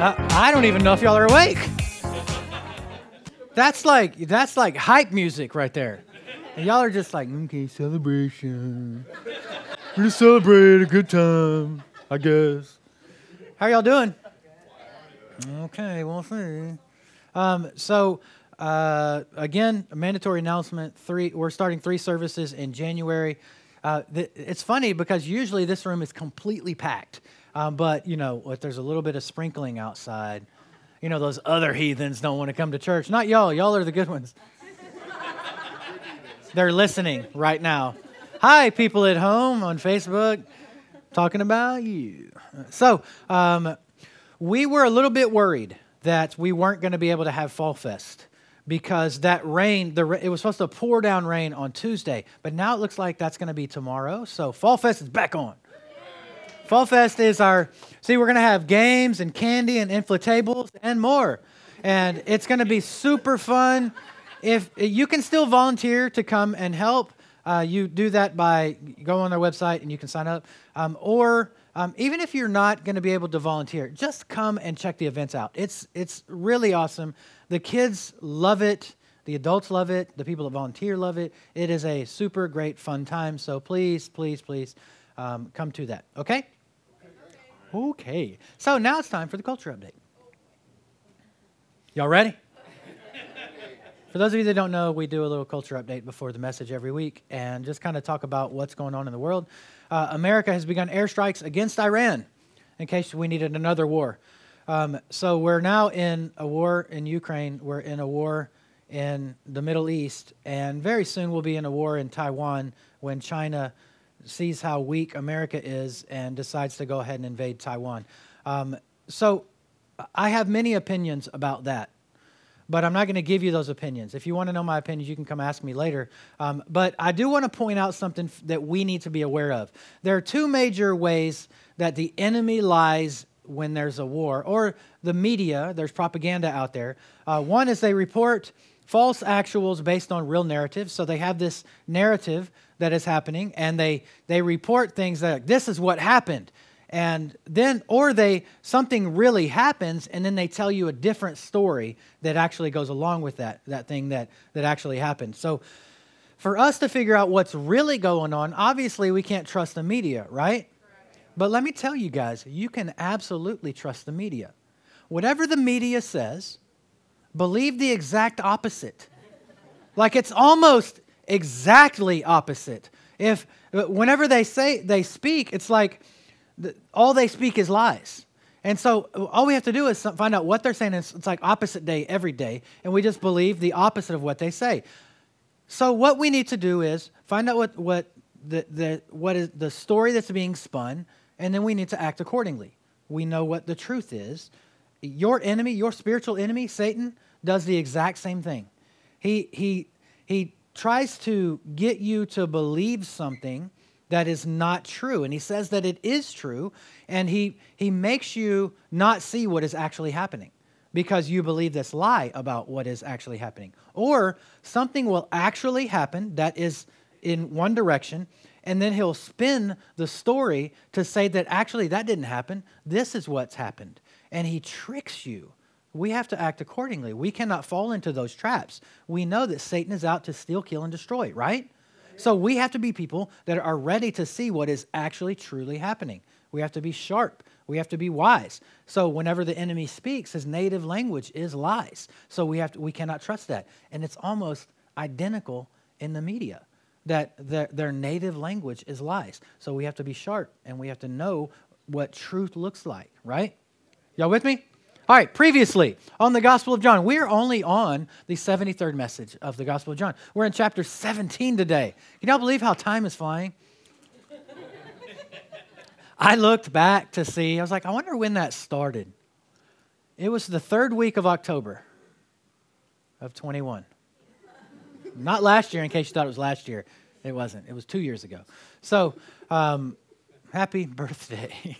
Uh, I don't even know if y'all are awake. That's like that's like hype music right there. And y'all are just like, okay, celebration. We're gonna celebrate a good time, I guess. How y'all doing? Okay, we'll see. Um, so uh, again, a mandatory announcement. Three, we're starting three services in January. Uh, th- it's funny because usually this room is completely packed, um, but you know, if there's a little bit of sprinkling outside, you know, those other heathens don't want to come to church. Not y'all. Y'all are the good ones. They're listening right now. Hi, people at home on Facebook, talking about you. So, um, we were a little bit worried that we weren't going to be able to have Fall Fest because that rain, the, it was supposed to pour down rain on Tuesday, but now it looks like that's going to be tomorrow. So Fall Fest is back on. Fall Fest is our, see, we're going to have games and candy and inflatables and more. And it's going to be super fun. If you can still volunteer to come and help, uh, you do that by go on their website and you can sign up. Um, or um, even if you're not going to be able to volunteer, just come and check the events out. It's, it's really awesome. The kids love it. The adults love it. The people that volunteer love it. It is a super great fun time. So please, please, please um, come to that. Okay? Okay. So now it's time for the culture update. Y'all ready? For those of you that don't know, we do a little culture update before the message every week and just kind of talk about what's going on in the world. Uh, America has begun airstrikes against Iran in case we needed another war. Um, so we're now in a war in Ukraine. We're in a war in the Middle East, and very soon we'll be in a war in Taiwan when China sees how weak America is and decides to go ahead and invade Taiwan. Um, so I have many opinions about that, but I'm not going to give you those opinions. If you want to know my opinions, you can come ask me later. Um, but I do want to point out something that we need to be aware of. There are two major ways that the enemy lies when there's a war, or the media, there's propaganda out there. Uh, one is they report false actuals based on real narratives. So they have this narrative that is happening, and they, they report things that this is what happened. And then, or they, something really happens, and then they tell you a different story that actually goes along with that, that thing that, that actually happened. So, for us to figure out what's really going on, obviously we can't trust the media, right? But let me tell you guys, you can absolutely trust the media. Whatever the media says, believe the exact opposite. Like it's almost exactly opposite. If whenever they say they speak, it's like all they speak is lies. And so all we have to do is find out what they're saying. It's, like opposite day every day, and we just believe the opposite of what they say. So what we need to do is find out what what the, the what is the story that's being spun and then we need to act accordingly. We know what the truth is. Your enemy, your spiritual enemy, Satan, does the exact same thing. He, he, he tries to get you to believe something that is not true. And he says that it is true, and he, he makes you not see what is actually happening because you believe this lie about what is actually happening. Or something will actually happen that is in one direction, and then he'll spin the story to say that actually that didn't happen. This is what's happened. And he tricks you. We have to act accordingly. We cannot fall into those traps. We know that Satan is out to steal, kill, and destroy, right? So we have to be people that are ready to see what is actually truly happening. We have to be sharp. We have to be wise. So whenever the enemy speaks, his native language is lies. So we have to, we cannot trust that. And it's almost identical in the media that their, their native language is lies. So we have to be sharp and we have to know what truth looks like, right? Y'all with me? All right, previously on the Gospel of John, we're only on the 73rd message of the Gospel of John. We're in chapter 17 today. Can y'all believe how time is flying? I looked back to see, I was like, I wonder when that started. It was the third week of October of 21. Not last year, in case you thought it was last year. It wasn't. It was two years ago. So, um, happy birthday.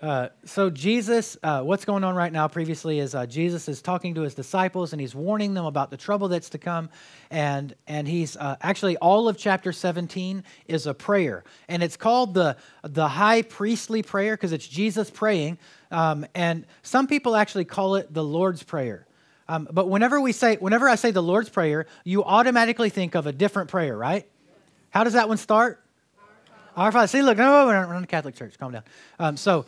Uh, so Jesus, uh, what's going on right now? Previously, is uh, Jesus is talking to his disciples and he's warning them about the trouble that's to come, and and he's uh, actually all of chapter 17 is a prayer, and it's called the the high priestly prayer because it's Jesus praying, um, and some people actually call it the Lord's prayer. Um, but whenever we say, whenever I say the Lord's prayer, you automatically think of a different prayer, right? How does that one start? Our Father. See, look, no, we're not, a Catholic church. Calm down. Um, so,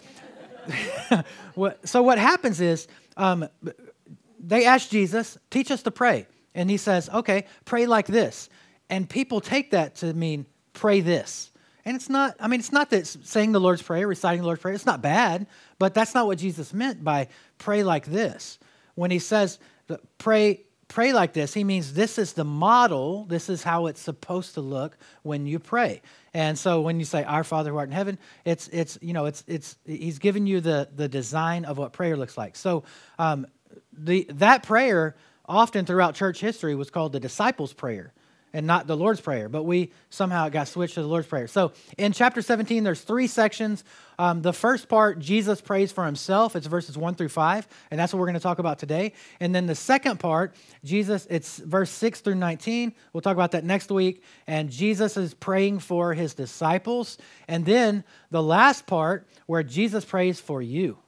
what, so what happens is um, they ask Jesus, teach us to pray. And he says, okay, pray like this. And people take that to mean pray this. And it's not, I mean, it's not that saying the Lord's Prayer, reciting the Lord's Prayer, it's not bad, but that's not what Jesus meant by pray like this. When he says pray, pray like this, he means this is the model, this is how it's supposed to look when you pray. And so when you say our Father who art in heaven, it's it's you know it's it's he's given you the the design of what prayer looks like. So um, the that prayer often throughout church history was called the disciples' prayer and not the Lord's Prayer, but we somehow it got switched to the Lord's Prayer. So in chapter 17, there's three sections. Um, the first part, Jesus prays for himself. It's verses 1 through 5, and that's what we're going to talk about today. And then the second part, Jesus, it's verse 6 through 19. We'll talk about that next week. And Jesus is praying for his disciples. And then the last part, where Jesus prays for you.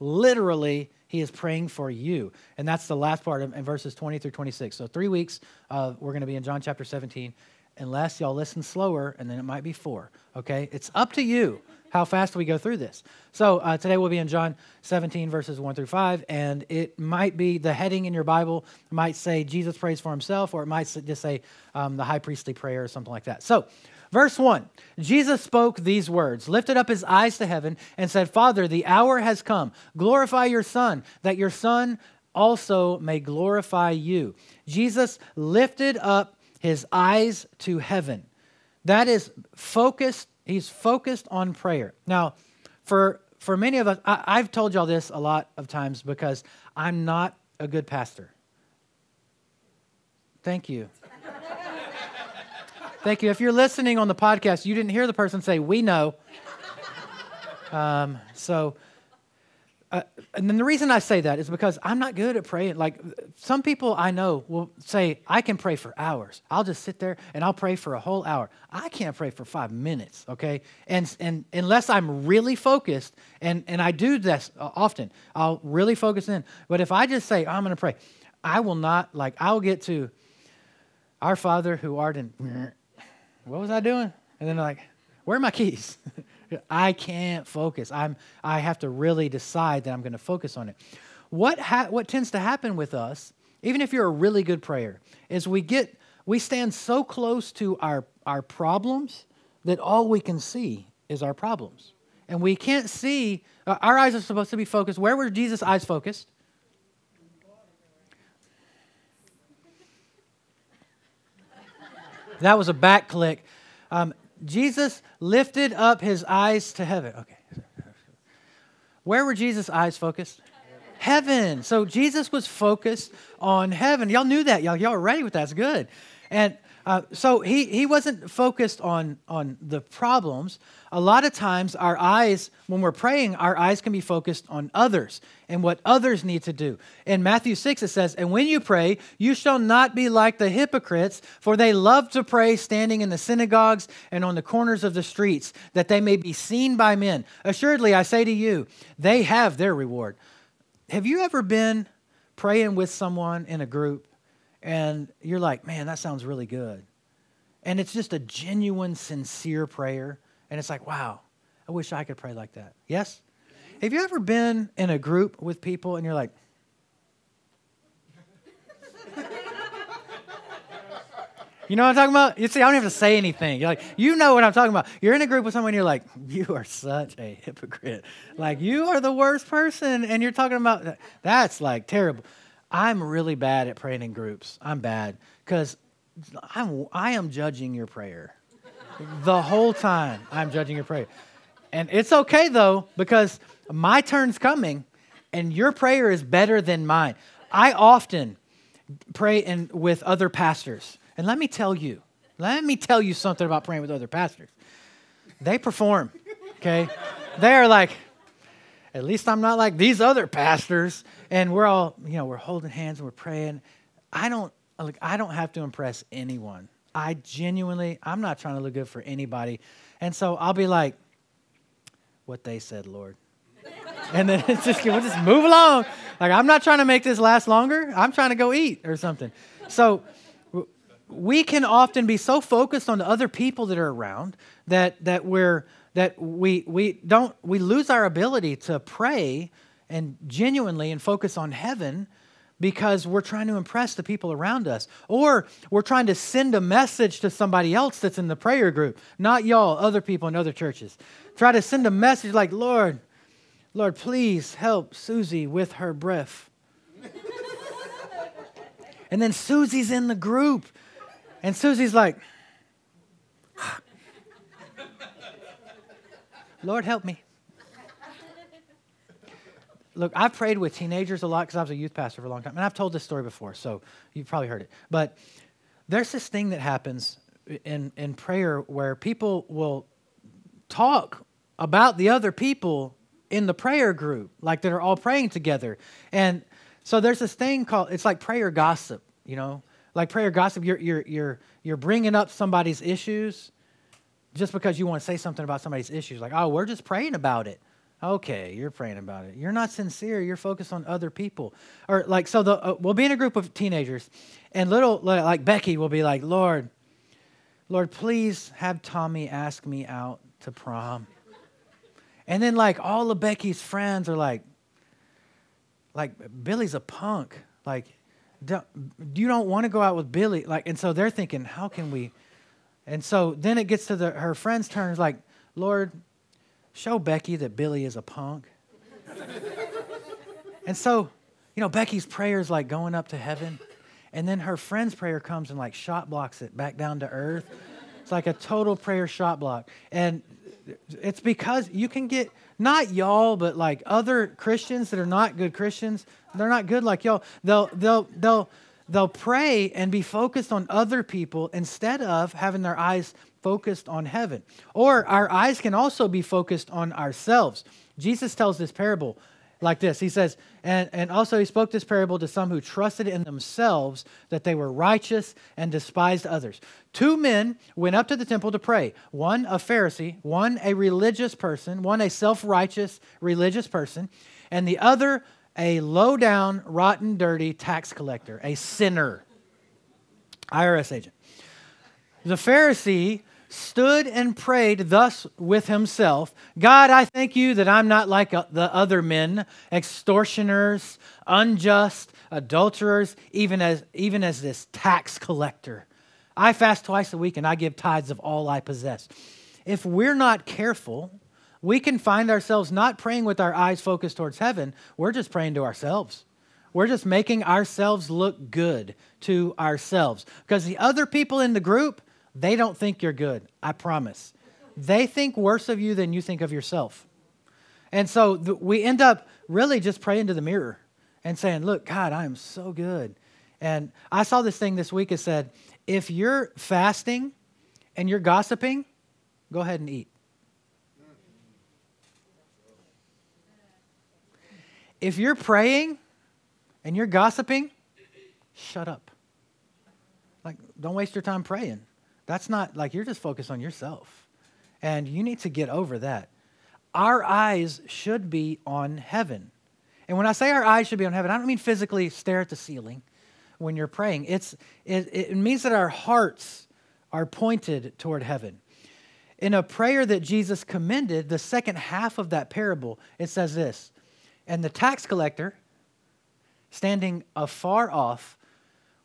Literally, he is praying for you. And that's the last part in verses 20 through 26. So, three weeks, uh, we're going to be in John chapter 17, unless y'all listen slower, and then it might be four. Okay? It's up to you how fast we go through this. So, uh, today we'll be in John 17, verses 1 through 5, and it might be the heading in your Bible might say Jesus prays for himself, or it might just say um, the high priestly prayer or something like that. So, Verse 1 Jesus spoke these words, lifted up his eyes to heaven, and said, Father, the hour has come. Glorify your Son, that your Son also may glorify you. Jesus lifted up his eyes to heaven. That is focused, he's focused on prayer. Now, for for many of us, I, I've told y'all this a lot of times because I'm not a good pastor. Thank you. Thank you. If you're listening on the podcast, you didn't hear the person say, We know. Um, so, uh, and then the reason I say that is because I'm not good at praying. Like some people I know will say, I can pray for hours. I'll just sit there and I'll pray for a whole hour. I can't pray for five minutes, okay? And, and unless I'm really focused, and, and I do this often, I'll really focus in. But if I just say, I'm going to pray, I will not, like, I'll get to our Father who art in what was I doing? And then like, where are my keys? I can't focus. I'm, I have to really decide that I'm going to focus on it. What, ha- what tends to happen with us, even if you're a really good prayer, is we get we stand so close to our, our problems that all we can see is our problems. And we can't see, uh, our eyes are supposed to be focused. Where were Jesus' eyes focused? That was a back click. Um, Jesus lifted up his eyes to heaven. Okay. Where were Jesus' eyes focused? Heaven. So Jesus was focused on heaven. Y'all knew that. Y'all, y'all were ready with that. That's good. And uh, so he, he wasn't focused on, on the problems. A lot of times, our eyes, when we're praying, our eyes can be focused on others and what others need to do. In Matthew 6, it says, And when you pray, you shall not be like the hypocrites, for they love to pray standing in the synagogues and on the corners of the streets, that they may be seen by men. Assuredly, I say to you, they have their reward. Have you ever been praying with someone in a group and you're like, man, that sounds really good. And it's just a genuine, sincere prayer. And it's like, wow, I wish I could pray like that. Yes? Have you ever been in a group with people and you're like, You know what I'm talking about? You see, I don't have to say anything. You're like, you know what I'm talking about. You're in a group with someone, and you're like, you are such a hypocrite. Like, you are the worst person, and you're talking about that's like terrible. I'm really bad at praying in groups. I'm bad because I'm I am judging your prayer the whole time. I'm judging your prayer, and it's okay though because my turn's coming, and your prayer is better than mine. I often pray in, with other pastors, and let me tell you, let me tell you something about praying with other pastors. They perform, okay? they are like, at least I'm not like these other pastors. And we're all, you know, we're holding hands and we're praying. I don't, like, I don't have to impress anyone. I genuinely, I'm not trying to look good for anybody. And so I'll be like, what they said, Lord. and then it's just, we'll just move along. Like, I'm not trying to make this last longer. I'm trying to go eat or something. So we can often be so focused on the other people that are around that, that we're, that we, we don't, we lose our ability to pray and genuinely and focus on heaven because we're trying to impress the people around us. Or we're trying to send a message to somebody else that's in the prayer group, not y'all, other people in other churches. Try to send a message like, Lord, Lord, please help Susie with her breath. and then Susie's in the group, and Susie's like, Lord, help me. Look, I've prayed with teenagers a lot because I was a youth pastor for a long time, and I've told this story before, so you've probably heard it. But there's this thing that happens in, in prayer where people will talk about the other people in the prayer group, like that are all praying together. And so there's this thing called it's like prayer gossip, you know, like prayer gossip. You're you're you're you're bringing up somebody's issues just because you want to say something about somebody's issues. Like, oh, we're just praying about it. Okay, you're praying about it. You're not sincere. You're focused on other people. Or like, so the, uh, we'll be in a group of teenagers, and little like Becky will be like, Lord, Lord, please have Tommy ask me out to prom. And then like all of Becky's friends are like, like Billy's a punk. Like, don't, you don't want to go out with Billy. Like, and so they're thinking, how can we? And so then it gets to the, her friend's turn. It's like, Lord, show Becky that Billy is a punk. and so, you know, Becky's prayer is like going up to heaven. And then her friend's prayer comes and like shot blocks it back down to earth. It's like a total prayer shot block. And it's because you can get not y'all, but like other Christians that are not good Christians. They're not good like y'all. They'll they'll they'll they'll pray and be focused on other people instead of having their eyes focused on heaven. Or our eyes can also be focused on ourselves. Jesus tells this parable like this. He says, and, and also he spoke this parable to some who trusted in themselves that they were righteous and despised others. Two men went up to the temple to pray one a Pharisee, one a religious person, one a self righteous religious person, and the other a low down, rotten, dirty tax collector, a sinner, IRS agent. The Pharisee stood and prayed thus with himself God, I thank you that I'm not like uh, the other men, extortioners, unjust, adulterers, even as, even as this tax collector. I fast twice a week and I give tithes of all I possess. If we're not careful, we can find ourselves not praying with our eyes focused towards heaven. We're just praying to ourselves. We're just making ourselves look good to ourselves. Because the other people in the group, they don't think you're good, I promise. They think worse of you than you think of yourself. And so th- we end up really just praying to the mirror and saying, Look, God, I am so good. And I saw this thing this week. It said, If you're fasting and you're gossiping, go ahead and eat. If you're praying and you're gossiping, shut up. Like, don't waste your time praying. That's not like you're just focused on yourself. And you need to get over that. Our eyes should be on heaven. And when I say our eyes should be on heaven, I don't mean physically stare at the ceiling when you're praying. It's, it, it means that our hearts are pointed toward heaven. In a prayer that Jesus commended, the second half of that parable, it says this And the tax collector, standing afar off,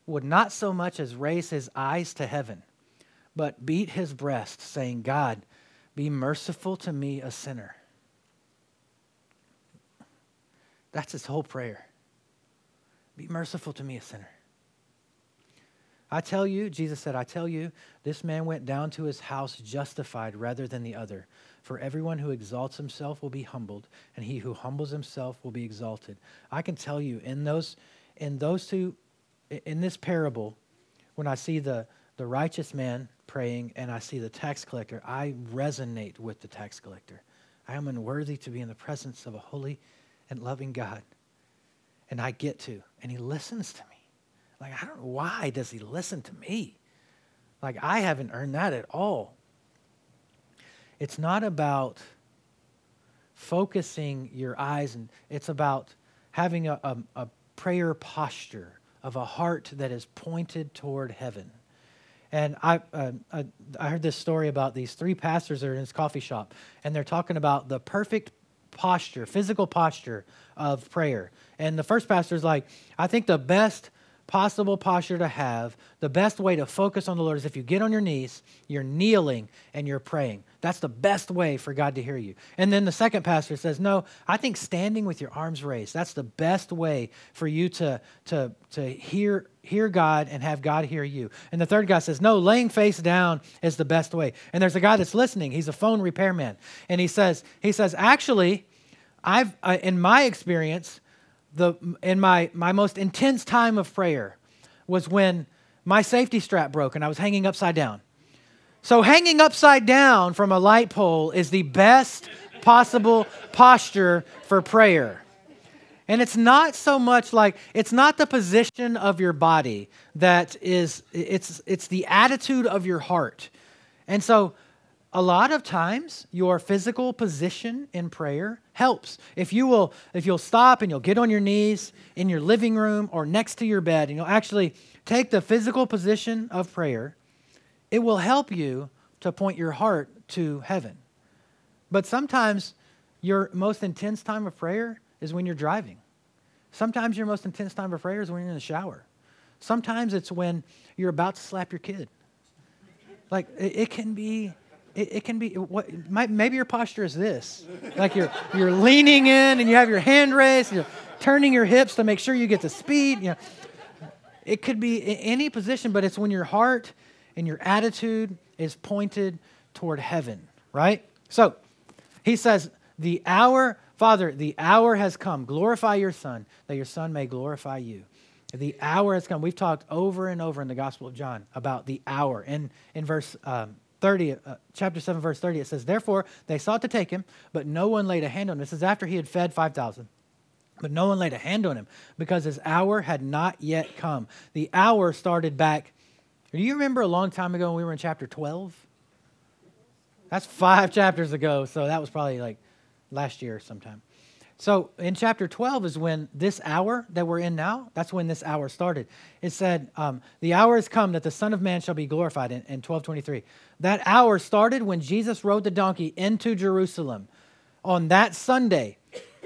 would not so much as raise his eyes to heaven but beat his breast, saying, God, be merciful to me, a sinner. That's his whole prayer. Be merciful to me, a sinner. I tell you, Jesus said, I tell you, this man went down to his house justified rather than the other. For everyone who exalts himself will be humbled, and he who humbles himself will be exalted. I can tell you, in those, in those two, in this parable, when I see the, the righteous man praying and I see the tax collector, I resonate with the tax collector. I am unworthy to be in the presence of a holy and loving God. And I get to, and He listens to me. Like, I don't know why does He listen to me? Like, I haven't earned that at all. It's not about focusing your eyes, and it's about having a, a, a prayer posture of a heart that is pointed toward heaven. And I, uh, I, I, heard this story about these three pastors that are in this coffee shop, and they're talking about the perfect posture, physical posture of prayer. And the first pastor is like, I think the best possible posture to have, the best way to focus on the Lord is if you get on your knees, you're kneeling, and you're praying. That's the best way for God to hear you. And then the second pastor says, No, I think standing with your arms raised, that's the best way for you to, to, to hear, hear God and have God hear you. And the third guy says, No, laying face down is the best way. And there's a guy that's listening. He's a phone repairman. And he says, he says, actually, I've uh, in my experience, the in my my most intense time of prayer was when my safety strap broke and I was hanging upside down. So hanging upside down from a light pole is the best possible posture for prayer. And it's not so much like it's not the position of your body that is it's it's the attitude of your heart. And so a lot of times your physical position in prayer helps. If you will if you'll stop and you'll get on your knees in your living room or next to your bed and you'll actually take the physical position of prayer. It will help you to point your heart to heaven. But sometimes your most intense time of prayer is when you're driving. Sometimes your most intense time of prayer is when you're in the shower. Sometimes it's when you're about to slap your kid. Like it, it can be it, it, can be what maybe your posture is this. Like you're you're leaning in and you have your hand raised you're turning your hips to make sure you get the speed you know. It could be any position but it's when your heart and your attitude is pointed toward heaven right? So he says the hour father the hour has come. Glorify your son that your son may glorify you. The hour has come. We've talked over and over in the gospel of john about the hour. In in verse um, 30, uh, chapter 7, verse 30, it says, Therefore they sought to take him, but no one laid a hand on him. This is after he had fed 5,000. But no one laid a hand on him because his hour had not yet come. The hour started back. Do you remember a long time ago when we were in chapter 12? That's five chapters ago, so that was probably like last year sometime. So in chapter 12 is when this hour that we're in now, that's when this hour started. It said, um, The hour has come that the Son of Man shall be glorified in, in 1223. That hour started when Jesus rode the donkey into Jerusalem on that Sunday.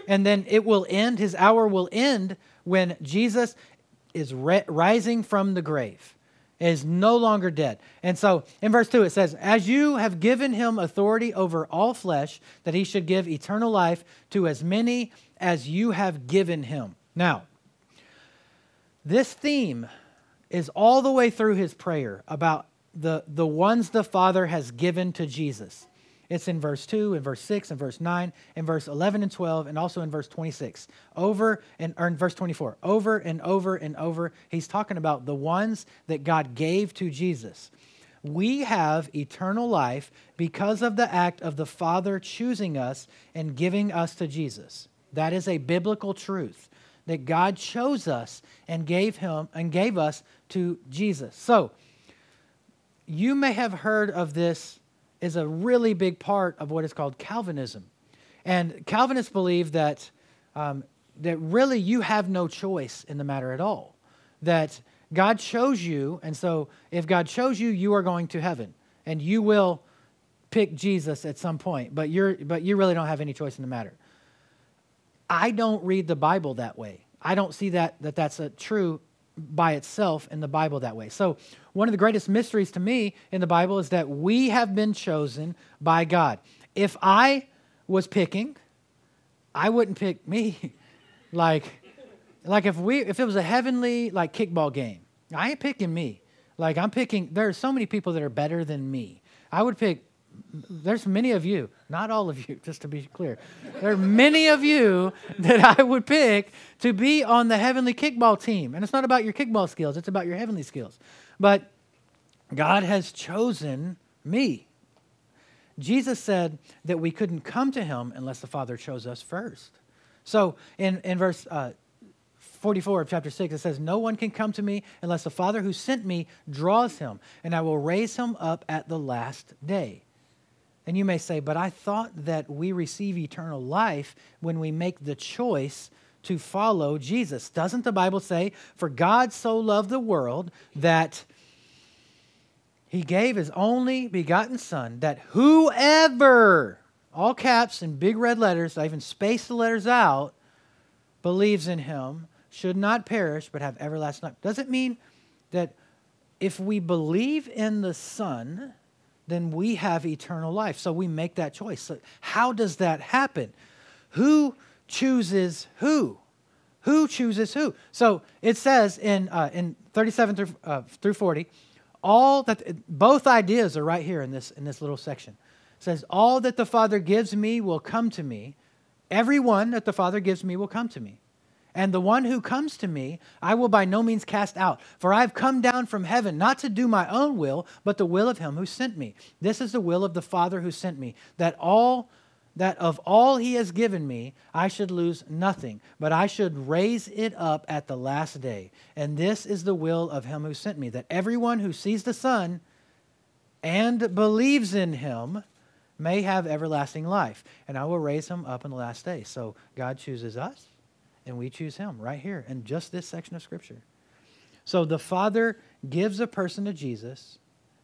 And then it will end, his hour will end when Jesus is re- rising from the grave is no longer dead. And so in verse 2 it says, As you have given him authority over all flesh, that he should give eternal life to as many as you have given him. Now, this theme is all the way through his prayer about the, the ones the Father has given to Jesus. It's in verse 2, in verse 6, in verse 9, in verse 11 and 12, and also in verse 26. Over and or in verse 24. Over and over and over, he's talking about the ones that God gave to Jesus. We have eternal life because of the act of the Father choosing us and giving us to Jesus. That is a biblical truth that God chose us and gave him and gave us to Jesus. So, you may have heard of this is a really big part of what is called Calvinism. And Calvinists believe that, um, that really you have no choice in the matter at all. That God chose you, and so if God chose you, you are going to heaven. And you will pick Jesus at some point, but, you're, but you really don't have any choice in the matter. I don't read the Bible that way. I don't see that, that that's a true by itself in the Bible that way. So, one of the greatest mysteries to me in the Bible is that we have been chosen by God. If I was picking, I wouldn't pick me. like, like if we if it was a heavenly like kickball game, I ain't picking me. Like I'm picking. There are so many people that are better than me. I would pick there's many of you, not all of you, just to be clear. There are many of you that I would pick to be on the heavenly kickball team. And it's not about your kickball skills, it's about your heavenly skills. But God has chosen me. Jesus said that we couldn't come to him unless the Father chose us first. So in, in verse uh, 44 of chapter 6, it says, No one can come to me unless the Father who sent me draws him, and I will raise him up at the last day. And you may say, But I thought that we receive eternal life when we make the choice to follow Jesus. Doesn't the Bible say, For God so loved the world that he gave his only begotten Son, that whoever, all caps and big red letters, I even spaced the letters out, believes in him should not perish but have everlasting life. Does it mean that if we believe in the Son, then we have eternal life? So we make that choice. So how does that happen? Who chooses who? Who chooses who? So it says in, uh, in 37 through, uh, through 40, all that both ideas are right here in this in this little section. It says, All that the Father gives me will come to me. Everyone that the Father gives me will come to me. And the one who comes to me, I will by no means cast out. For I have come down from heaven, not to do my own will, but the will of him who sent me. This is the will of the Father who sent me, that all that of all he has given me, I should lose nothing, but I should raise it up at the last day. And this is the will of him who sent me, that everyone who sees the Son and believes in him may have everlasting life, and I will raise him up in the last day. So God chooses us, and we choose him right here in just this section of Scripture. So the Father gives a person to Jesus.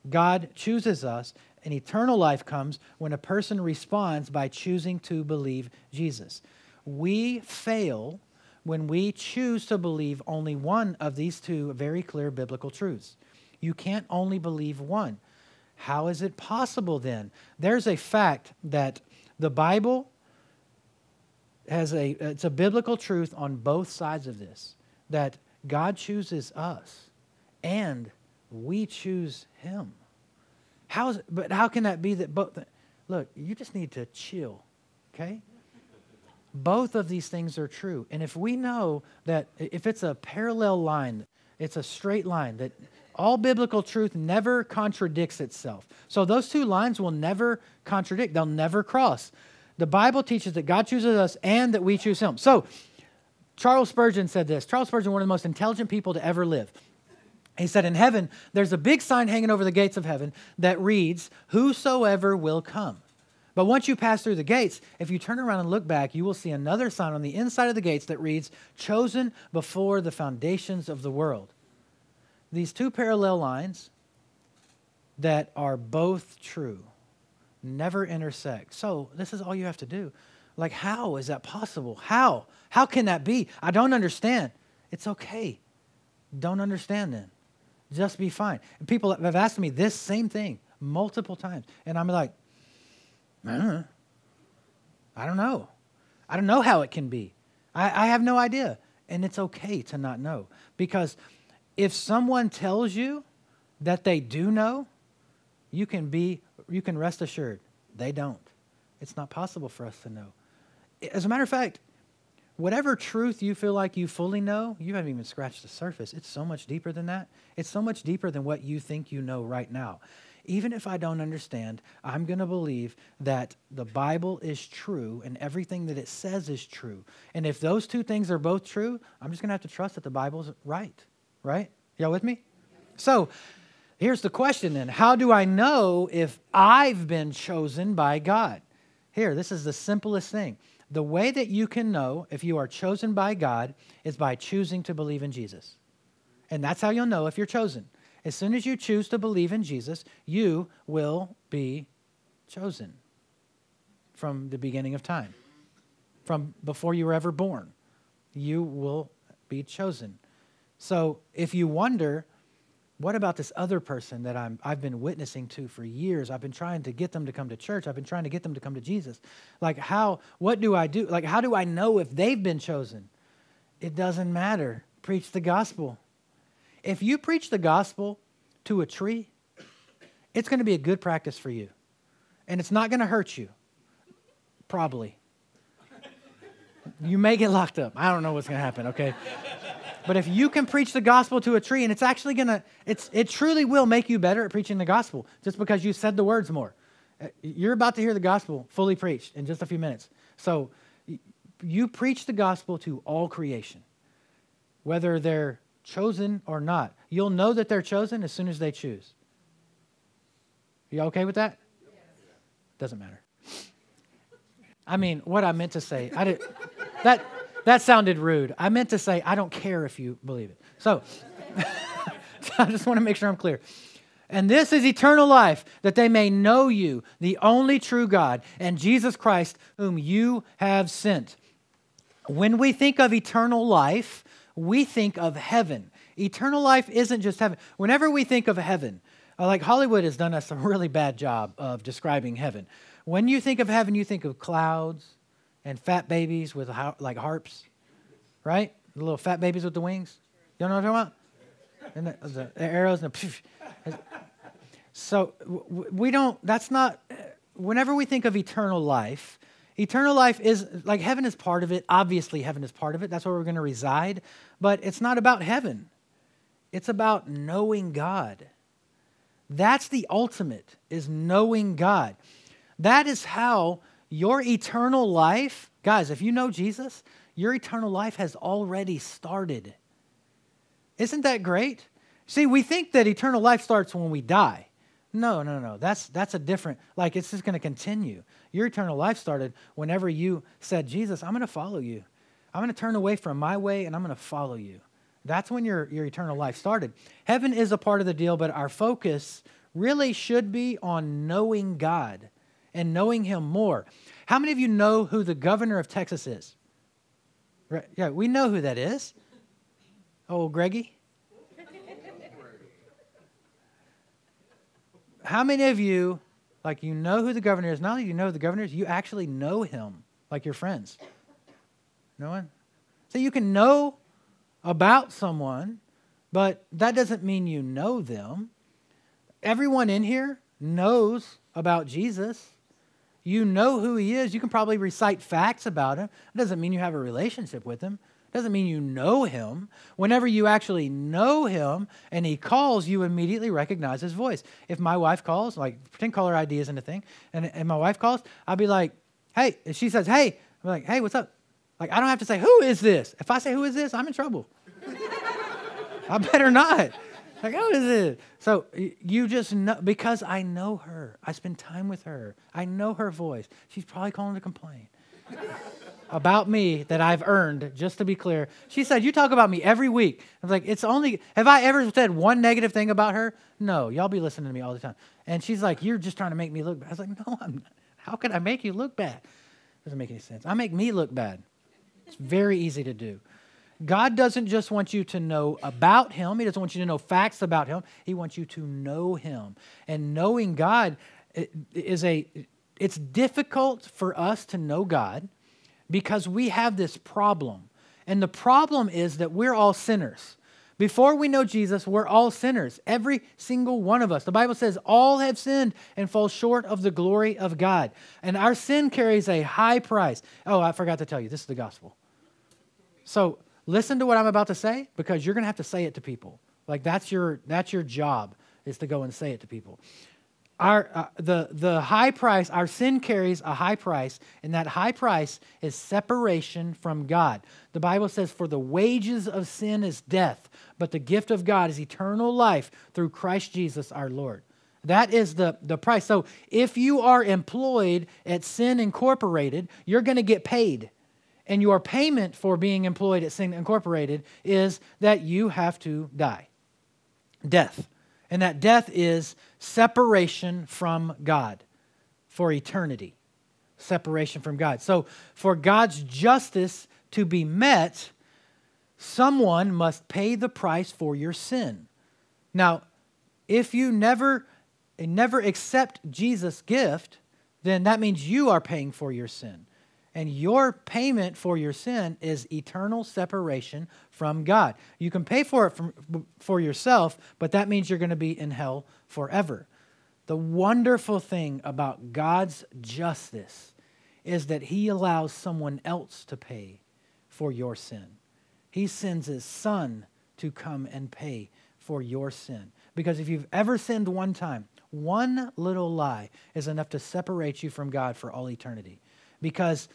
God chooses us, and eternal life comes when a person responds by choosing to believe Jesus. We fail when we choose to believe only one of these two very clear biblical truths. You can't only believe one. How is it possible then? There's a fact that the Bible has a it's a biblical truth on both sides of this that God chooses us and we choose him. How is, but how can that be that both? Look, you just need to chill, okay? Both of these things are true. And if we know that if it's a parallel line, it's a straight line, that all biblical truth never contradicts itself. So those two lines will never contradict, they'll never cross. The Bible teaches that God chooses us and that we choose Him. So Charles Spurgeon said this Charles Spurgeon, one of the most intelligent people to ever live. He said, In heaven, there's a big sign hanging over the gates of heaven that reads, Whosoever will come. But once you pass through the gates, if you turn around and look back, you will see another sign on the inside of the gates that reads, Chosen before the foundations of the world. These two parallel lines that are both true never intersect. So, this is all you have to do. Like, how is that possible? How? How can that be? I don't understand. It's okay. Don't understand then just be fine. And people have asked me this same thing multiple times. And I'm like, I don't know. I don't know. I don't know how it can be. I, I have no idea. And it's okay to not know. Because if someone tells you that they do know, you can be you can rest assured they don't. It's not possible for us to know. As a matter of fact, whatever truth you feel like you fully know, you haven't even scratched the surface. It's so much deeper than that. It's so much deeper than what you think you know right now. Even if I don't understand, I'm going to believe that the Bible is true and everything that it says is true. And if those two things are both true, I'm just going to have to trust that the Bible's right. Right? Y'all with me? So, here's the question then How do I know if I've been chosen by God? Here, this is the simplest thing. The way that you can know if you are chosen by God is by choosing to believe in Jesus. And that's how you'll know if you're chosen. As soon as you choose to believe in Jesus, you will be chosen from the beginning of time, from before you were ever born. You will be chosen. So if you wonder, what about this other person that I'm, I've been witnessing to for years? I've been trying to get them to come to church. I've been trying to get them to come to Jesus. Like, how, what do I do? Like, how do I know if they've been chosen? It doesn't matter. Preach the gospel. If you preach the gospel to a tree, it's going to be a good practice for you. And it's not going to hurt you. Probably. You may get locked up. I don't know what's going to happen, okay? But if you can preach the gospel to a tree, and it's actually gonna, it's it truly will make you better at preaching the gospel just because you said the words more. Uh, You're about to hear the gospel fully preached in just a few minutes. So you preach the gospel to all creation, whether they're chosen or not. You'll know that they're chosen as soon as they choose. Are You okay with that? Doesn't matter. I mean, what I meant to say, I did that that sounded rude. I meant to say I don't care if you believe it. So I just want to make sure I'm clear. And this is eternal life, that they may know you, the only true God, and Jesus Christ, whom you have sent. When we think of eternal life, we think of heaven. Eternal life isn't just heaven. Whenever we think of heaven, uh, like Hollywood has done us a really bad job of describing heaven. When you think of heaven, you think of clouds and fat babies with like harps, right? The little fat babies with the wings. You know what I'm talking about? And the, the arrows and the. So we don't, that's not, whenever we think of eternal life, eternal life is like heaven is part of it. Obviously, heaven is part of it. That's where we're going to reside. But it's not about heaven, it's about knowing God. That's the ultimate, is knowing God. That is how your eternal life, guys, if you know Jesus, your eternal life has already started. Isn't that great? See, we think that eternal life starts when we die. No, no, no. That's that's a different. Like it's just going to continue. Your eternal life started whenever you said, "Jesus, I'm going to follow you. I'm going to turn away from my way and I'm going to follow you." That's when your your eternal life started. Heaven is a part of the deal, but our focus really should be on knowing God and knowing Him more. How many of you know who the governor of Texas is? Right? Yeah, we know who that is. Oh, Greggy. How many of you, like, you know who the governor is? Not only you know the governor is, you actually know him, like your friends. No one? So you can know about someone, but that doesn't mean you know them. Everyone in here knows about Jesus. You know who he is. You can probably recite facts about him. It doesn't mean you have a relationship with him It doesn't mean you know him. Whenever you actually know him and he calls, you immediately recognize his voice. If my wife calls, like pretend caller ID isn't a thing, and, and my wife calls, I'll be like, hey, she says, hey, I'm like, hey, what's up? Like, I don't have to say, who is this? If I say, who is this, I'm in trouble. I better not. Like, who is it? So you just know, because I know her. I spend time with her. I know her voice. She's probably calling to complain about me that I've earned, just to be clear. She said, You talk about me every week. I was like, It's only, have I ever said one negative thing about her? No, y'all be listening to me all the time. And she's like, You're just trying to make me look bad. I was like, No, I'm not. How could I make you look bad? Doesn't make any sense. I make me look bad. It's very easy to do. God doesn't just want you to know about Him, He doesn't want you to know facts about Him. He wants you to know Him. And knowing God is a, it's difficult for us to know God because we have this problem. And the problem is that we're all sinners. Before we know Jesus, we're all sinners, every single one of us. The Bible says all have sinned and fall short of the glory of God. And our sin carries a high price. Oh, I forgot to tell you, this is the gospel. So listen to what I'm about to say because you're going to have to say it to people. Like that's your that's your job is to go and say it to people our, uh, the, the high price, our sin carries a high price, and that high price is separation from God. The Bible says, For the wages of sin is death, but the gift of God is eternal life through Christ Jesus our Lord. That is the, the price. So if you are employed at Sin Incorporated, you're going to get paid. And your payment for being employed at Sin Incorporated is that you have to die. Death. And that death is separation from God for eternity. Separation from God. So, for God's justice to be met, someone must pay the price for your sin. Now, if you never never accept Jesus' gift, then that means you are paying for your sin. And your payment for your sin is eternal separation from God. You can pay for it from, for yourself, but that means you're going to be in hell forever. The wonderful thing about God's justice is that He allows someone else to pay for your sin. He sends His Son to come and pay for your sin. Because if you've ever sinned one time, one little lie is enough to separate you from God for all eternity. Because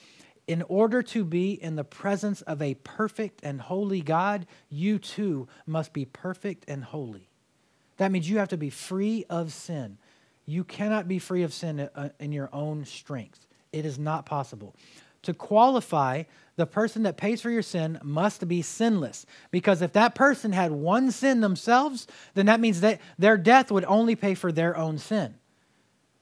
in order to be in the presence of a perfect and holy God, you too must be perfect and holy. That means you have to be free of sin. You cannot be free of sin uh, in your own strength. It is not possible. To qualify, the person that pays for your sin must be sinless. Because if that person had one sin themselves, then that means that their death would only pay for their own sin.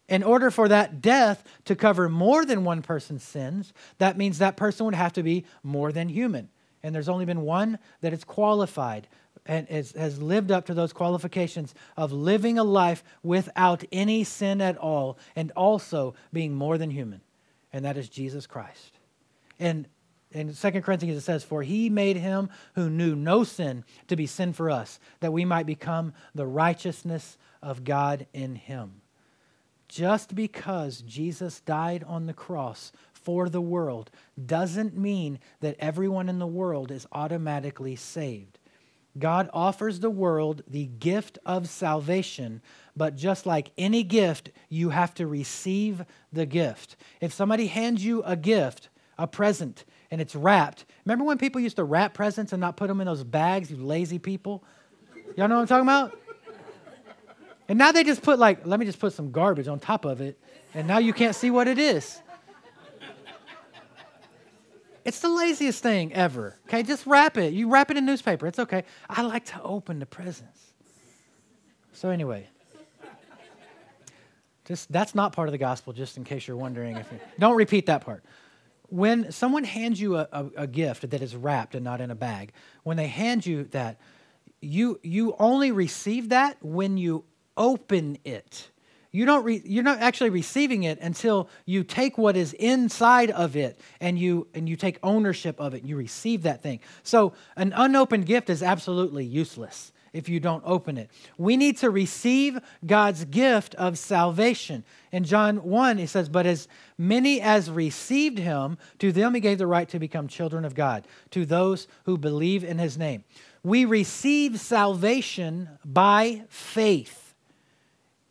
In order for that death to cover more than one person's sins, that means that person would have to be more than human. And there's only been one that is qualified and is, has lived up to those qualifications of living a life without any sin at all and also being more than human, and that is Jesus Christ. And in 2 Corinthians it says, For he made him who knew no sin to be sin for us, that we might become the righteousness of God in him. Just because Jesus died on the cross for the world doesn't mean that everyone in the world is automatically saved. God offers the world the gift of salvation, but just like any gift, you have to receive the gift. If somebody hands you a gift, a present, and it's wrapped, remember when people used to wrap presents and not put them in those bags, you lazy people? Y'all know what I'm talking about? And now they just put, like, let me just put some garbage on top of it, and now you can't see what it is. It's the laziest thing ever. Okay, just wrap it. You wrap it in newspaper. It's okay. I like to open the presents. So anyway, just that's not part of the gospel. Just in case you're wondering, if you, don't repeat that part. When someone hands you a, a, a gift that is wrapped and not in a bag, when they hand you that, you you only receive that when you open it. You don't re, you're not actually receiving it until you take what is inside of it and you and you take ownership of it. and You receive that thing. So an unopened gift is absolutely useless if you don't open it. We need to receive God's gift of salvation. In John 1, he says, But as many as received him, to them he gave the right to become children of God, to those who believe in his name. We receive salvation by faith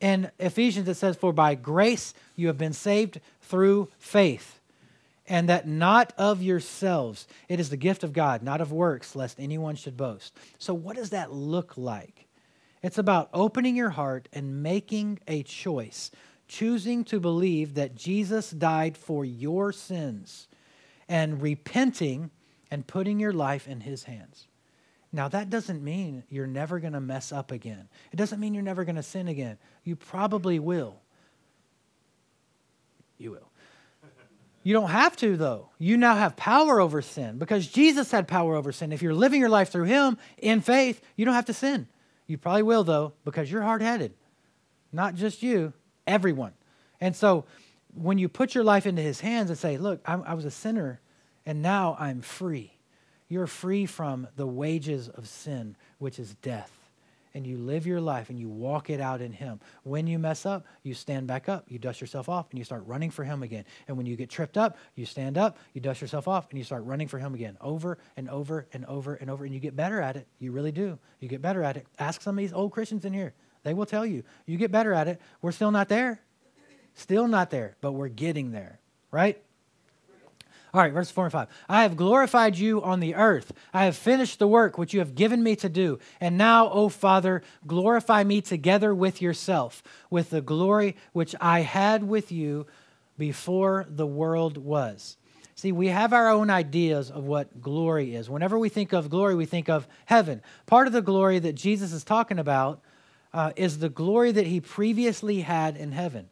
in Ephesians, it says, For by grace you have been saved through faith, and that not of yourselves. It is the gift of God, not of works, lest anyone should boast. So, what does that look like? It's about opening your heart and making a choice, choosing to believe that Jesus died for your sins, and repenting and putting your life in his hands. Now, that doesn't mean you're never going to mess up again. It doesn't mean you're never going to sin again. You probably will. You will. You don't have to, though. You now have power over sin because Jesus had power over sin. If you're living your life through Him in faith, you don't have to sin. You probably will, though, because you're hard headed. Not just you, everyone. And so when you put your life into His hands and say, Look, I, I was a sinner and now I'm free you're free from the wages of sin, which is death. And you live your life and you walk it out in Him. When you mess up, you stand back up, you dust yourself off, and you start running for Him again. And when you get tripped up, you stand up, you dust yourself off, and you start running for Him again over and over and over and over. And you get better at it. You really do. You get better at it. Ask some of these old Christians in here. They will tell you. You get better at it. We're still not there. Still not there, but we're getting there, right? All right, verse 4 and 5. I have glorified you on the earth. I have finished the work which you have given me to do. And now, O Father, glorify me together with yourself, with the glory which I had with you before the world was. See, we have our own ideas of what glory is. Whenever we think of glory, we think of heaven. Part of the glory that Jesus is talking about uh, is the glory that he previously had in heaven,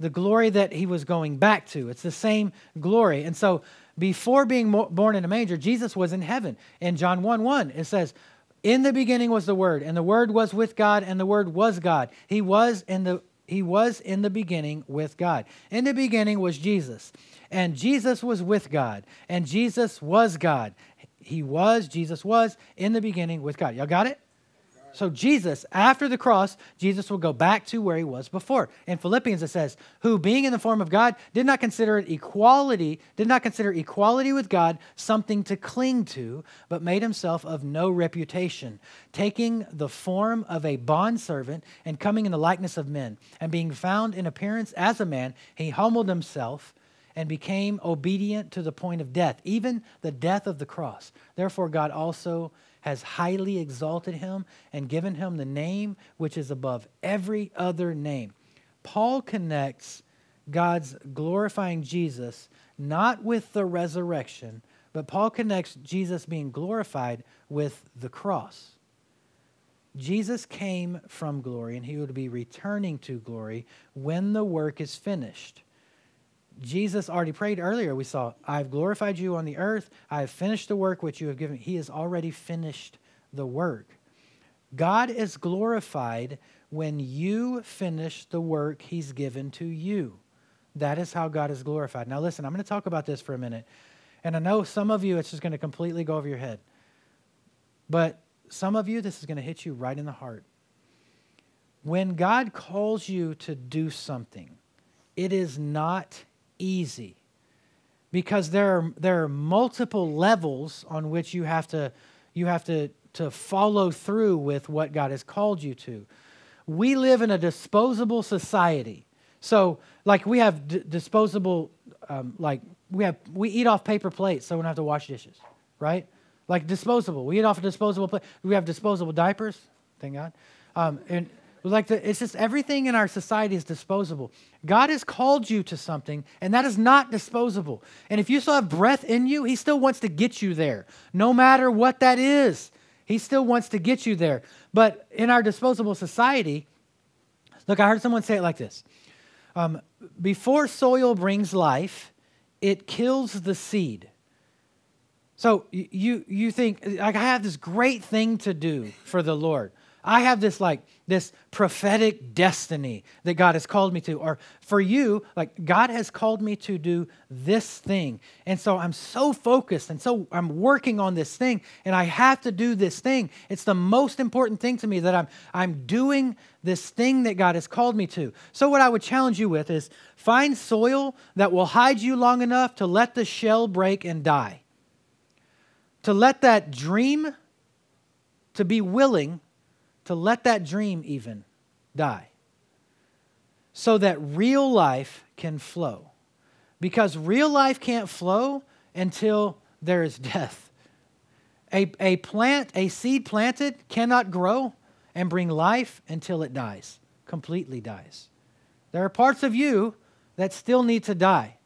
the glory that he was going back to. It's the same glory. And so, before being born in a manger, Jesus was in heaven. In John 1 1, it says, In the beginning was the Word, and the Word was with God, and the Word was God. He was in the he was in the beginning with God. In the beginning was Jesus, and Jesus was with God, and Jesus was God. He was, Jesus was in the beginning with God. Y'all got it? So, Jesus, after the cross, Jesus will go back to where he was before. In Philippians, it says, Who, being in the form of God, did not consider it equality, did not consider equality with God something to cling to, but made himself of no reputation, taking the form of a bondservant and coming in the likeness of men. And being found in appearance as a man, he humbled himself and became obedient to the point of death, even the death of the cross. Therefore, God also has highly exalted him and given him the name which is above every other name. Paul connects God's glorifying Jesus not with the resurrection, but Paul connects Jesus being glorified with the cross. Jesus came from glory and he would be returning to glory when the work is finished. Jesus already prayed earlier. We saw, I've glorified you on the earth. I have finished the work which you have given. He has already finished the work. God is glorified when you finish the work he's given to you. That is how God is glorified. Now, listen, I'm going to talk about this for a minute. And I know some of you, it's just going to completely go over your head. But some of you, this is going to hit you right in the heart. When God calls you to do something, it is not easy because there are, there are multiple levels on which you have to you have to, to follow through with what God has called you to. We live in a disposable society. So, like, we have d- disposable, um, like, we have we eat off paper plates, so we don't have to wash dishes, right? Like disposable. We eat off a disposable plate. We have disposable diapers. Thank God. Um, and like the, it's just everything in our society is disposable. God has called you to something, and that is not disposable. And if you still have breath in you, He still wants to get you there, no matter what that is. He still wants to get you there. But in our disposable society, look, I heard someone say it like this um, Before soil brings life, it kills the seed. So you, you think, like, I have this great thing to do for the Lord. I have this like this prophetic destiny that God has called me to. Or for you, like God has called me to do this thing. And so I'm so focused and so I'm working on this thing and I have to do this thing. It's the most important thing to me that I'm I'm doing this thing that God has called me to. So what I would challenge you with is find soil that will hide you long enough to let the shell break and die. To let that dream to be willing to let that dream even die so that real life can flow. Because real life can't flow until there is death. A, a plant, a seed planted, cannot grow and bring life until it dies, completely dies. There are parts of you that still need to die.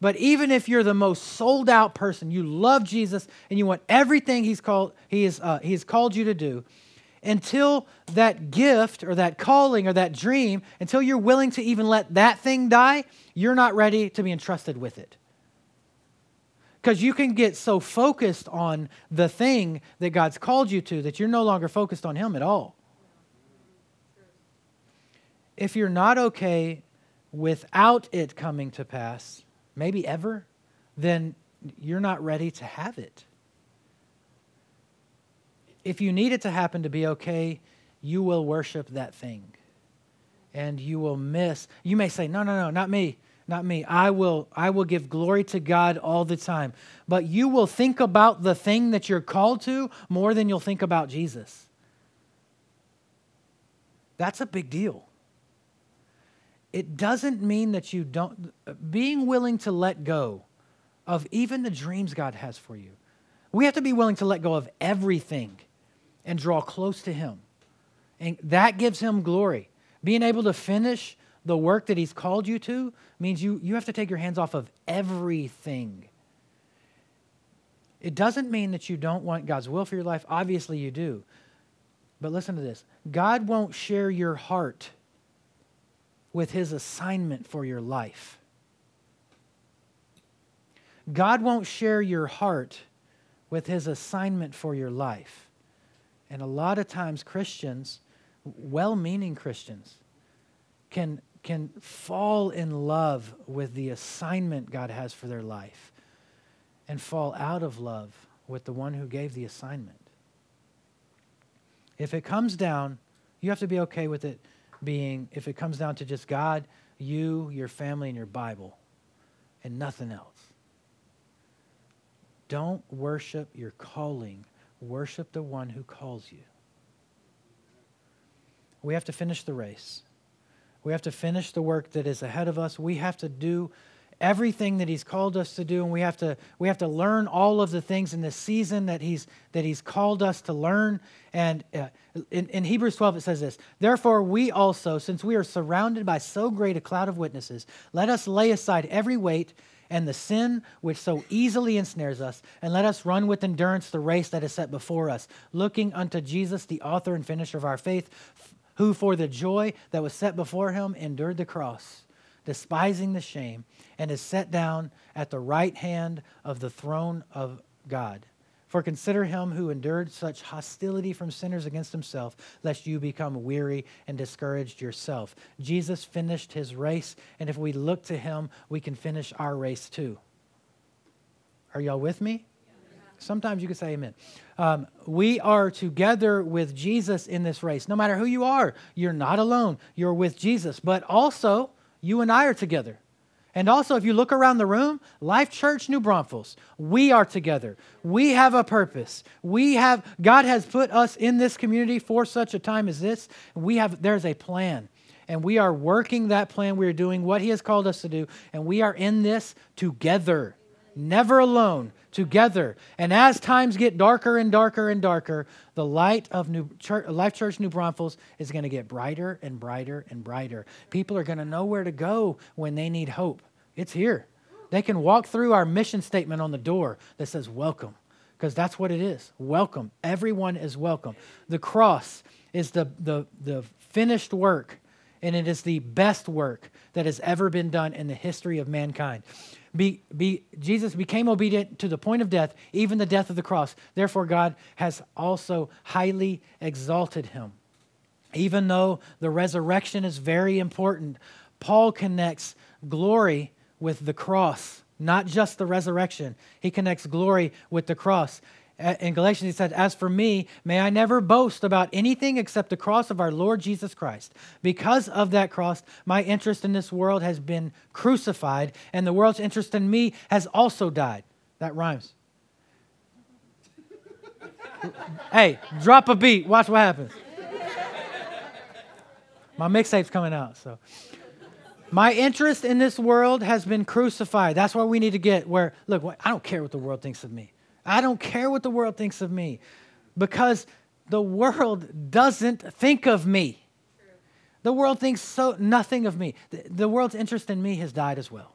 But even if you're the most sold out person, you love Jesus and you want everything he's called, he, is, uh, he has called you to do, until that gift or that calling or that dream, until you're willing to even let that thing die, you're not ready to be entrusted with it. Because you can get so focused on the thing that God's called you to that you're no longer focused on Him at all. If you're not okay without it coming to pass, maybe ever, then you're not ready to have it if you need it to happen to be okay, you will worship that thing. And you will miss. You may say, no, no, no, not me. Not me. I will I will give glory to God all the time. But you will think about the thing that you're called to more than you'll think about Jesus. That's a big deal. It doesn't mean that you don't being willing to let go of even the dreams God has for you. We have to be willing to let go of everything and draw close to Him. And that gives Him glory. Being able to finish the work that He's called you to means you, you have to take your hands off of everything. It doesn't mean that you don't want God's will for your life. Obviously, you do. But listen to this God won't share your heart with His assignment for your life. God won't share your heart with His assignment for your life. And a lot of times, Christians, well meaning Christians, can, can fall in love with the assignment God has for their life and fall out of love with the one who gave the assignment. If it comes down, you have to be okay with it being, if it comes down to just God, you, your family, and your Bible, and nothing else. Don't worship your calling, worship the one who calls you. We have to finish the race. We have to finish the work that is ahead of us. We have to do everything that he's called us to do and we have to we have to learn all of the things in this season that he's that he's called us to learn. And uh, in, in hebrews 12 it says this therefore we also since we are surrounded by so great a cloud of witnesses let us lay aside every weight and the sin which so easily ensnares us and let us run with endurance the race that is set before us looking unto jesus the author and finisher of our faith who for the joy that was set before him endured the cross despising the shame, and is set down at the right hand of the throne of God. For consider him who endured such hostility from sinners against himself, lest you become weary and discouraged yourself. Jesus finished his race, and if we look to him, we can finish our race too. Are y'all with me? Sometimes you can say amen. Um, we are together with Jesus in this race. No matter who you are, you're not alone. You're with Jesus. But also, you and I are together. And also, if you look around the room, Life Church New Braunfels, we are together. We have a purpose. We have, God has put us in this community for such a time as this. We have, there's a plan. And we are working that plan. We are doing what He has called us to do. And we are in this together, never alone, together. And as times get darker and darker and darker, the light of New Church, Life Church New Braunfels is going to get brighter and brighter and brighter. People are going to know where to go when they need hope. It's here. They can walk through our mission statement on the door that says welcome, because that's what it is. Welcome. Everyone is welcome. The cross is the, the, the finished work, and it is the best work that has ever been done in the history of mankind. Be, be, Jesus became obedient to the point of death, even the death of the cross. Therefore, God has also highly exalted him. Even though the resurrection is very important, Paul connects glory with the cross, not just the resurrection. He connects glory with the cross in Galatians, he said, As for me, may I never boast about anything except the cross of our Lord Jesus Christ. Because of that cross, my interest in this world has been crucified, and the world's interest in me has also died. That rhymes. hey, drop a beat. Watch what happens. My mixtape's coming out, so. My interest in this world has been crucified. That's why we need to get where, look, I don't care what the world thinks of me. I don't care what the world thinks of me because the world doesn't think of me. The world thinks so nothing of me. The, the, world's interest in me has died as well.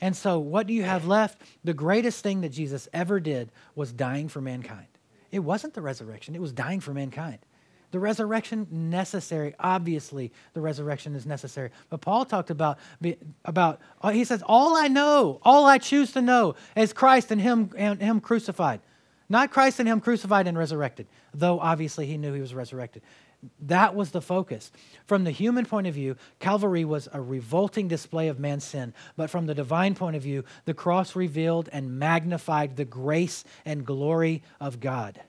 And so, what do you have left? The greatest thing that Jesus ever did was dying for mankind. It wasn't the resurrection, it was dying for mankind. The resurrection necessary. Obviously, the resurrection is necessary. But Paul talked about about uh, he says, "All I know, all I choose to know, is Christ and Him and Him crucified." Not Christ and Him crucified and resurrected, though obviously he knew he was resurrected. That was the focus. From the human point of view, Calvary was a revolting display of man's sin. But from the divine point of view, the cross revealed and magnified the grace and glory of God.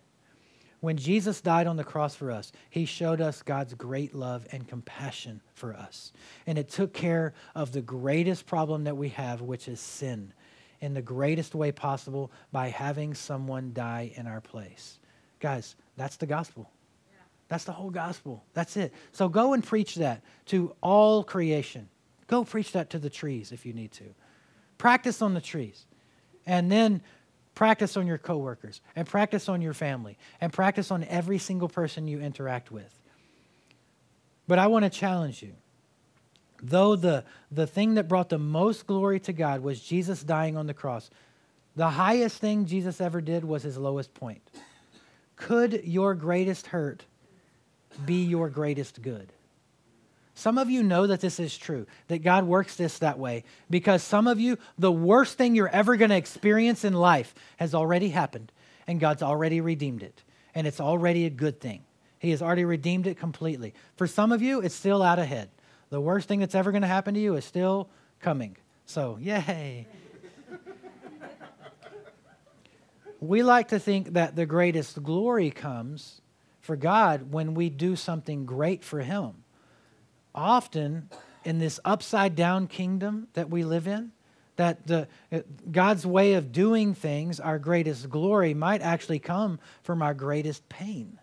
When Jesus died on the cross for us, he showed us God's great love and compassion for us. And it took care of the greatest problem that we have, which is sin, in the greatest way possible by having someone die in our place. Guys, that's the gospel. That's the whole gospel. That's it. So go and preach that to all creation. Go preach that to the trees if you need to. Practice on the trees. And then Practice on your coworkers and practice on your family and practice on every single person you interact with. But I want to challenge you. Though the, the thing that brought the most glory to God was Jesus dying on the cross, the highest thing Jesus ever did was his lowest point. Could your greatest hurt be your greatest good? Some of you know that this is true, that God works this that way, because some of you, the worst thing you're ever going to experience in life has already happened, and God's already redeemed it, and it's already a good thing. He has already redeemed it completely. For some of you, it's still out ahead. The worst thing that's ever going to happen to you is still coming. So, yay. we like to think that the greatest glory comes for God when we do something great for Him. Often, in this upside down kingdom that we live in, that the uh, God's way of doing things, our greatest glory, might actually come from our greatest pain.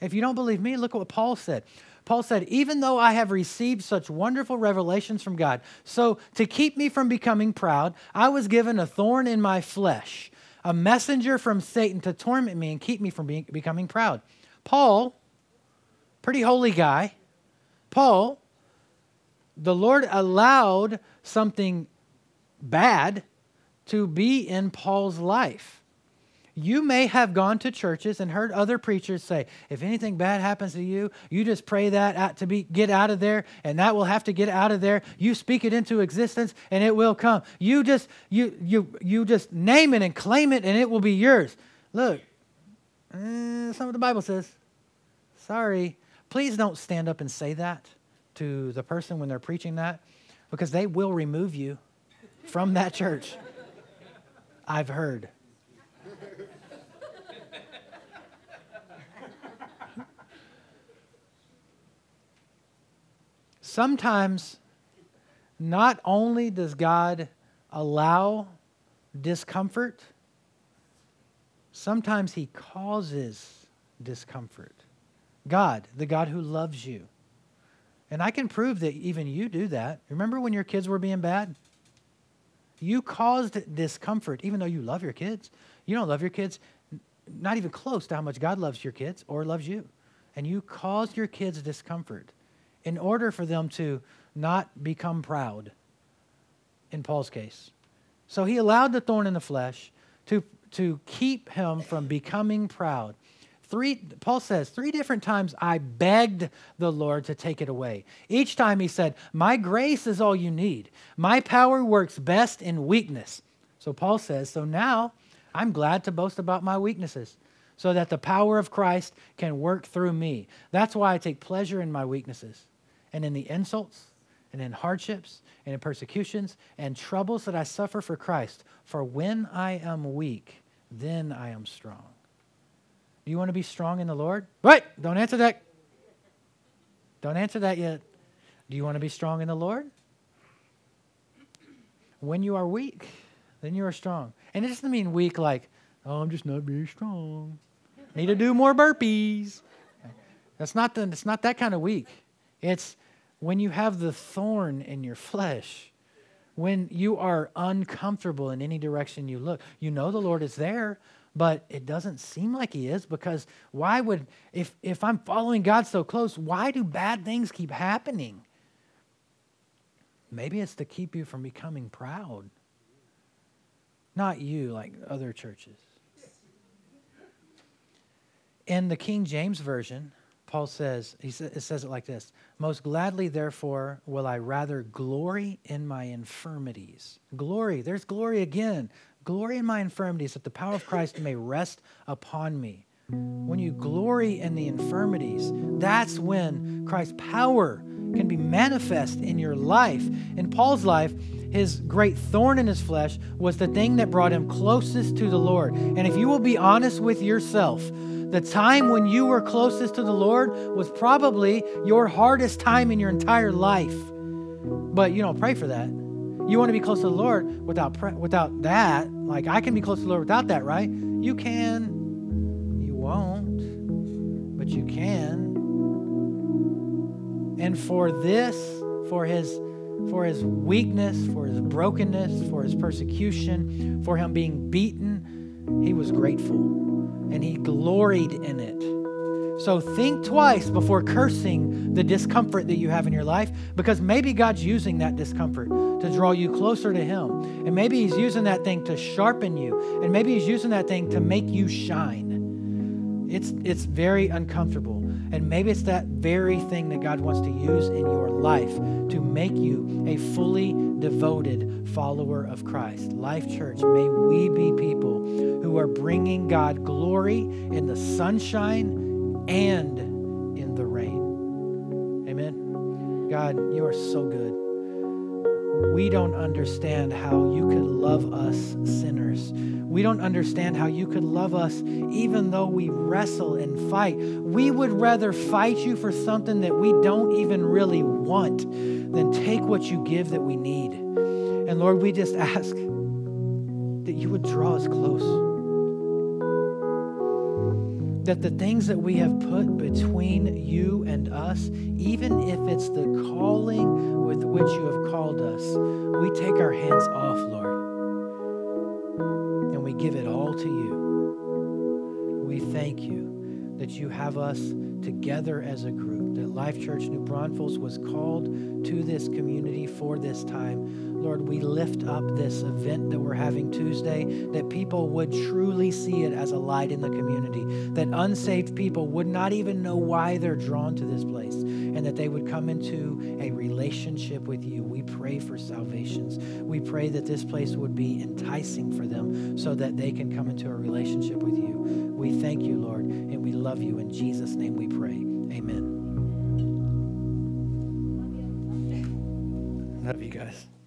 If you don't believe me, look at what Paul said. Paul said, Even though I have received such wonderful revelations from God, so to keep me from becoming proud, I was given a thorn in my flesh, a messenger from Satan to torment me and keep me from being, becoming proud. Paul, pretty holy guy, Paul, the Lord allowed something bad to be in Paul's life. You may have gone to churches and heard other preachers say, if anything bad happens to you, you just pray that out to be get out of there, and that will have to get out of there. You speak it into existence, and it will come. You just you you you just name it and claim it, and it will be yours. Look, eh, what the Bible says. Sorry. Please don't stand up and say that to the person when they're preaching that, because they will remove you from that church. I've heard. Sometimes, not only does God allow discomfort, sometimes He causes discomfort. God, the God who loves you. And I can prove that even you do that. Remember when your kids were being bad? You caused discomfort, even though you love your kids. You don't love your kids, not even close to how much God loves your kids or loves you. And you caused your kids discomfort in order for them to not become proud, in Paul's case. So he allowed the thorn in the flesh to, to keep him from becoming proud. Three, Paul says, three different times I begged the Lord to take it away. Each time he said, My grace is all you need. My power works best in weakness. So Paul says, So now I'm glad to boast about my weaknesses so that the power of Christ can work through me. That's why I take pleasure in my weaknesses and in the insults and in hardships and in persecutions and troubles that I suffer for Christ. For when I am weak, then I am strong. Do you want to be strong in the Lord? Wait, don't answer that. Don't answer that yet. Do you want to be strong in the Lord? When you are weak, then you are strong. And it doesn't mean weak like, oh, I'm just not very strong. Need to do more burpees. That's not, the, it's not that kind of weak. It's when you have the thorn in your flesh, when you are uncomfortable in any direction you look. You know the Lord is there, but it doesn't seem like he is because why would if if i'm following god so close why do bad things keep happening? Maybe it's to keep you from becoming proud. Not you like other churches. In the king james version paul says he sa- it says it like this most gladly therefore will i rather glory in my infirmities. Glory there's glory again Glory in my infirmities, that the power of Christ may rest upon me. When you glory in the infirmities, that's when Christ's power can be manifest in your life. In Paul's life, his great thorn in his flesh was the thing that brought him closest to the Lord. And if you will be honest with yourself, the time when you were closest to the Lord was probably your hardest time in your entire life. But you don't pray for that. You want to be close to the Lord without without that. Like I can be close to the Lord without that, right? You can. You won't, but you can. And for this, for his for his weakness, for his brokenness, for his persecution, for him being beaten, he was grateful and he gloried in it. So think twice before cursing the discomfort that you have in your life because maybe God's using that discomfort to draw you closer to Him. And maybe He's using that thing to sharpen you. And maybe He's using that thing to make you shine. It's, it's very uncomfortable. And maybe it's that very thing that God wants to use in your life to make you a fully devoted follower of Christ. Life Church, may we be people who are bringing God glory in the sunshine and in the rain. Amen. God, you are so good. We don't understand how you could love us sinners We don't understand how you could love us even though we wrestle and fight. We would rather fight you for something that we don't even really want than take what you give that we need. And Lord, we just ask that you would draw us close. That the things that we have put between you and us, even if it's the calling with which you have called us, we take our hands off, Lord and we give it all to you. We thank you that you have us together as a group, that Life Church New Braunfels was called to this community for this time. Lord, we lift up this event that we're having Tuesday, that people would truly see it as a light in the community, that unsaved people would not even know why they're drawn to this place, and that they would come into a relationship with you. We pray for salvations. We pray that this place would be enticing for them so that they can come into a relationship with you. We thank you, Lord, and we love you. In Jesus' name we pray. Amen. Love you guys.